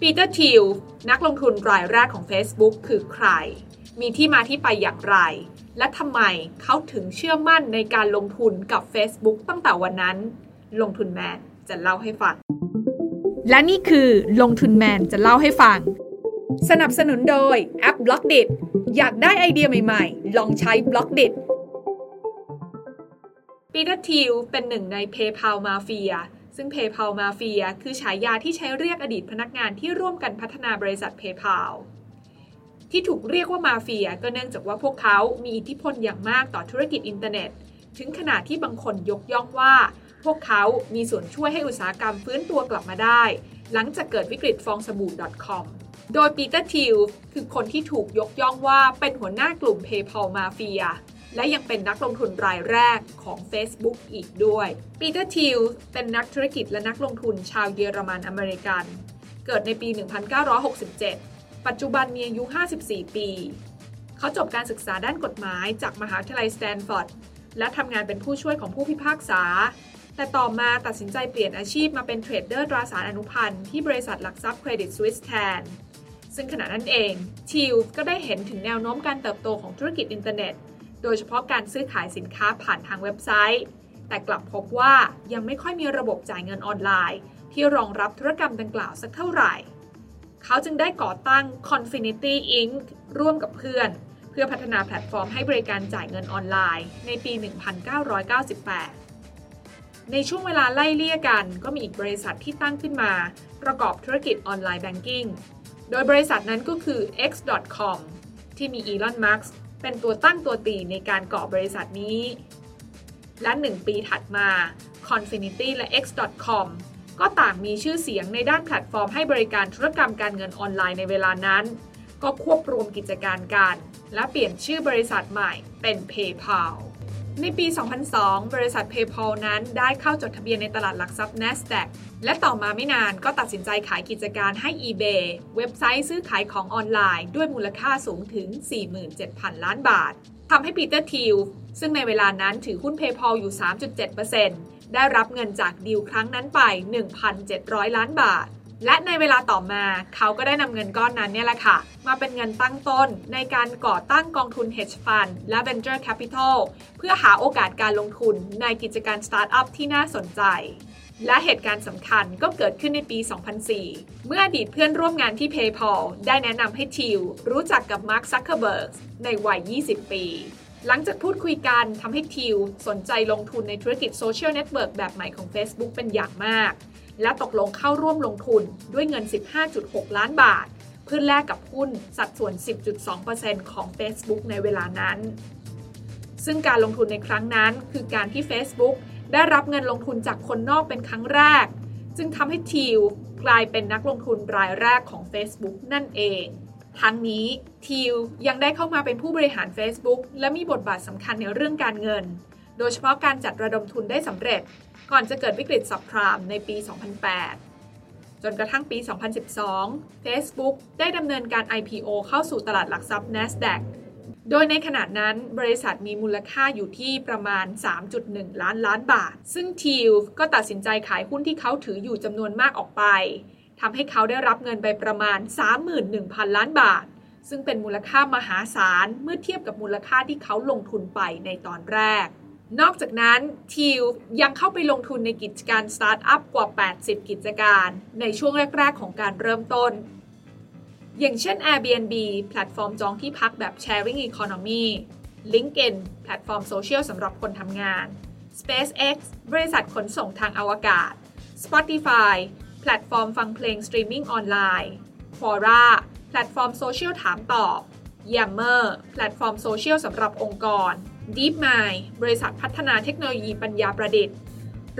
ปีเตอร์ ธีลนักลงทุนรายแรกของ Facebook คือใคร มีที่มาที่ไปอย่างไร และทำไมเขาถึงเชื่อมั่นในการลงทุนกับ Facebook ตั้งแต่วันนั้น ลงทุนแมนจะเล่าให้ฟัง และนี่คือลงทุนแมนจะเล่าให้ฟัง สนับสนุนโดยแอป b ล็อกดิอยากได้ไอเดียใหม่ๆ ลองใช้ b ล็อกดิปีเตอร์ ธีลเป็นหนึ่งใน PayPal Mafia ซึ่ง PayPal Mafia คือฉายาที่ใช้เรียกอดีตพนักงานที่ร่วมกันพัฒนาบริษัท PayPal ที่ถูกเรียกว่ามาเฟียก็เนื่องจากว่าพวกเขามีอิทธิพลอย่างมากต่อธุรกิจอินเทอร์เน็ต ถึงขนาดที่บางคนยกย่องว่า พวกเขามีส่วนช่วยให้อุตสาหกรรมฟื้นตัวกลับมาได้ หลังจากเกิดวิกฤตฟองสบู่ .com โดยปีเตอร์ ธีลคือคนที่ถูกยกย่องว่าเป็นหัวหน้ากลุ่ม PayPal Mafia และยังเป็นนักลงทุนรายแรกของ Facebook อีกด้วย ปีเตอร์ ธีลเป็นนักธุรกิจและนักลงทุนชาวเยอรมันอเมริกัน เกิดในปี 1967 ปัจจุบันมีอายุ 54 ปี เขาจบการศึกษาด้านกฎหมายจากมหาวิทยาลัยสแตนฟอร์ด และทำงานเป็นผู้ช่วยของผู้พิพากษา แต่ต่อมาตัดสินใจเปลี่ยนอาชีพมาเป็น trader ตราสารอนุพันธ์ที่บริษัทหลักทรัพย์ Credit Suisse แทนซึ่งขณะนั้นเองธีลก็ได้เห็นถึงแนวโน้มการเติบโตของธุรกิจอินเทอร์เน็ต โดยเฉพาะการซื้อขายสินค้าผ่านทางเว็บไซต์ แต่กลับพบว่ายังไม่ค่อยมีระบบจ่ายเงินออนไลน์ ที่รองรับธุรกรรมดังกล่าวสักเท่าไหร่ เขาจึงได้ก่อตั้ง Confinity Inc. ร่วมกับเพื่อน เพื่อพัฒนาแพลตฟอร์มให้บริการจ่ายเงินออนไลน์ ในปี 1998 ในช่วงเวลาไล่เลี่ยกัน ก็มีอีกบริษัทที่ตั้งขึ้นมา ประกอบธุรกิจ online banking โดยบริษัทนั้นก็คือ X.com ที่มีอีลอนมัสก์ เป็นตัวตั้งตัวตีในการก่อบริษัทนี้ และ 1 ปีถัดมา Confinity และ X.com ก็ต่างมีชื่อเสียงในด้านแพลตฟอร์มให้บริการธุรกรรมการเงินออนไลน์ในเวลานั้น ก็ควบรวมกิจการกันและเปลี่ยนชื่อบริษัทใหม่เป็น PayPal ในปี 2002 บริษัท PayPal นั้นได้เข้าจดทะเบียนในตลาดหลักทรัพย์ NASDAQ และต่อมาไม่นานก็ตัดสินใจขายกิจการให้ eBay เว็บไซต์ซื้อขายของออนไลน์ด้วยมูลค่าสูงถึง 47,000 ล้านบาททำให้ปีเตอร์ธีลซึ่งในเวลานั้นถือหุ้น PayPal อยู่ 3.7%ได้รับเงินจากดีลครั้งนั้นไป 1,700 ล้านบาท และในเวลาต่อมาเขาก็ได้นำเงินก้อนนั้นเนี่ยแหละค่ะ มาเป็นเงินตั้งต้นในการก่อตั้งกองทุน hedge fund และ venture capital เพื่อหาโอกาสการลงทุนในกิจการสตาร์ทอัพที่น่าสนใจ และเหตุการณ์สำคัญก็เกิดขึ้นในปี 2004 เมื่ออดีตเพื่อนร่วมงานที่ PayPal ได้แนะนำให้ธีลรู้จักกับ Mark Zuckerberg ในวัย 20 ปี หลังจากพูดคุยกันทำให้ธีลสนใจลงทุนในธุรกิจโซเชียลเน็ตเวิร์กแบบใหม่ของ Facebook เป็นอย่างมาก และตกลงเข้าร่วมลงทุนด้วยเงิน 15.6 ล้านบาท เพื่อแลกกับหุ้นสัดส่วน 10.2%ของ Facebook ในเวลานั้น ซึ่งการลงทุนในครั้งนั้น คือการที่ Facebook ได้รับเงินลงทุนจากคนนอกเป็นครั้งแรก จึงทำให้ทีลกลายเป็นนักลงทุนรายแรกของ Facebook นั่นเอง ทั้งนี้ทีลยังได้เข้ามาเป็นผู้บริหาร Facebook และมีบทบาทสำคัญในเรื่องการเงิน โดยเฉพาะการจัดระดมทุนได้สำเร็จ ก่อนจะเกิดวิกฤตสับพรามในปี 2008 จนกระทั่งปี 2012 Facebook ได้ดำเนินการ IPO เข้าสู่ตลาดหลักทรัพย์ NASDAQ โดยในขณะนั้นบริษัทมีมูลค่าอยู่ที่ประมาณ 3.1 ล้านล้านบาท ซึ่งทีลก็ตัดสินใจขายหุ้นที่เขาถืออยู่จำนวนมากออกไป ทำให้เขาได้รับเงินไปประมาณ 31,000 ล้านบาท ซึ่งเป็นมูลค่ามหาศาลเมื่อเทียบกับมูลค่าที่เขาลงทุนไปในตอนแรก นอกจากนั้นทิวยังเข้าไปลงทุนในกิจการสตาร์ทอัพกว่า 80 กิจการ ในช่วงแรก ๆ ของการเริ่มต้น อย่างเช่น Airbnb แพลตฟอร์มจองที่พักแบบ Sharing Economy LinkedIn แพลตฟอร์มโซเชียลสำหรับคนทำงาน SpaceX บริษัทขนส่งทางอวกาศ Spotify แพลตฟอร์มฟังเพลงสตรีมมิ่งออนไลน์ Quora แพลตฟอร์มโซเชียลถามตอบ Yammer แพลตฟอร์มโซเชียลสำหรับองค์กร DeepMind บริษัทพัฒนาเทคโนโลยีปัญญาประดิษฐ์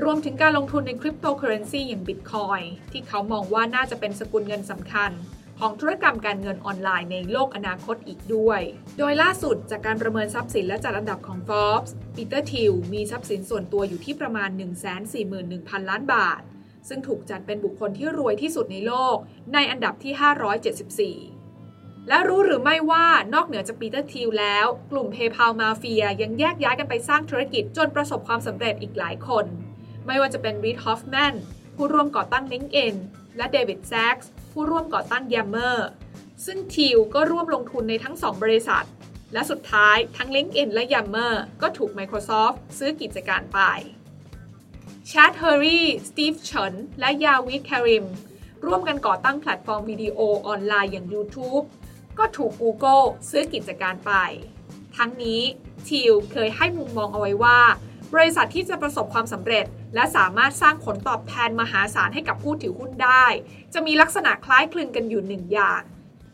รวมถึงการลงทุนในคริปโตเคอเรนซีอย่าง Bitcoin ที่เขามองว่าน่าจะเป็นสกุลเงินสำคัญ ของธุรกรรมการเงินออนไลน์ในโลกอนาคตอีกด้วย โดยล่าสุดจากการประเมินทรัพย์สินและจัดอันดับของ Forbes ปีเตอร์ธีลมีทรัพย์สินส่วนตัวอยู่ที่ประมาณ 141,000 ล้านบาท ซึ่งถูกจัดเป็นบุคคลที่รวยที่สุดในโลกในอันดับที่ 574 และรู้หรือไม่ว่านอกเหนือจากปีเตอร์ธีลแล้ว กลุ่ม PayPal Mafia ยังแยกย้ายกันไปสร้างธุรกิจจนประสบความสำเร็จอีกหลายคน ไม่ว่าจะเป็นรีดฮอฟแมนผู้ร่วมก่อตั้ง LinkedIn และเดวิดแซ็กส์ผู้ร่วมก่อตั้ง Yammer ซึ่งธีลก็ร่วมลงทุนในทั้ง 2 บริษัท และสุดท้ายทั้ง LinkedIn และ Yammer ก็ถูก Microsoft ซื้อกิจการไป Chad Hurley สตีฟเฉินและจาวิดคาริม ร่วมกันก่อตั้งแพลตฟอร์มวิดีโอออนไลน์อย่าง YouTube ก็ถูก Google ซื้อกิจการไป ทั้งนี้ทิวเคยให้มุมมองเอาไว้ว่า บริษัทที่จะประสบความสำเร็จ และสามารถสร้างผลตอบแทนมหาศาลให้กับผู้ถือหุ้นได้ จะมีลักษณะคล้ายคลึงกันอยู่หนึ่งอย่าง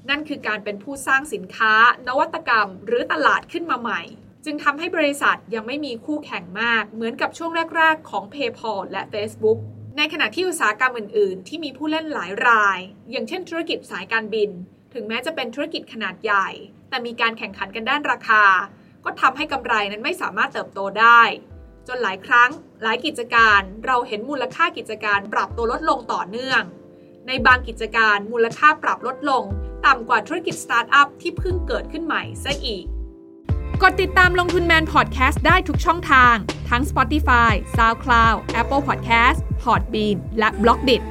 นั่นคือการเป็นผู้สร้างสินค้า นวัตกรรม หรือตลาดขึ้นมาใหม่ จึงทำให้บริษัทยังไม่มีคู่แข่งมาก เหมือนกับช่วงแรก ๆ ของ PayPal และ Facebook ในขณะที่อุตสาหกรรมอื่น ๆ ที่มีผู้เล่นหลายราย อย่างเช่นธุรกิจสายการบิน ถึงแม้จะเป็นธุรกิจขนาดใหญ่ แต่มีการแข่งขันกันด้านราคา ก็ทำให้กำไรนั้นไม่สามารถเติบโตได้ จนหลายครั้ง หลายกิจการเราเห็นมูลค่ากิจการปรับตัวลดลงต่อเนื่อง ในบางกิจการมูลค่าปรับลดลง ต่ำกว่าธุรกิจสตาร์ทอัพที่เพิ่งเกิดขึ้นใหม่ซะอีก กดติดตามลงทุนแมนพอดแคสต์ได้ทุกช่องทาง ทั้ง Spotify, SoundCloud, Apple Podcast, Podbean และ b l o k d i t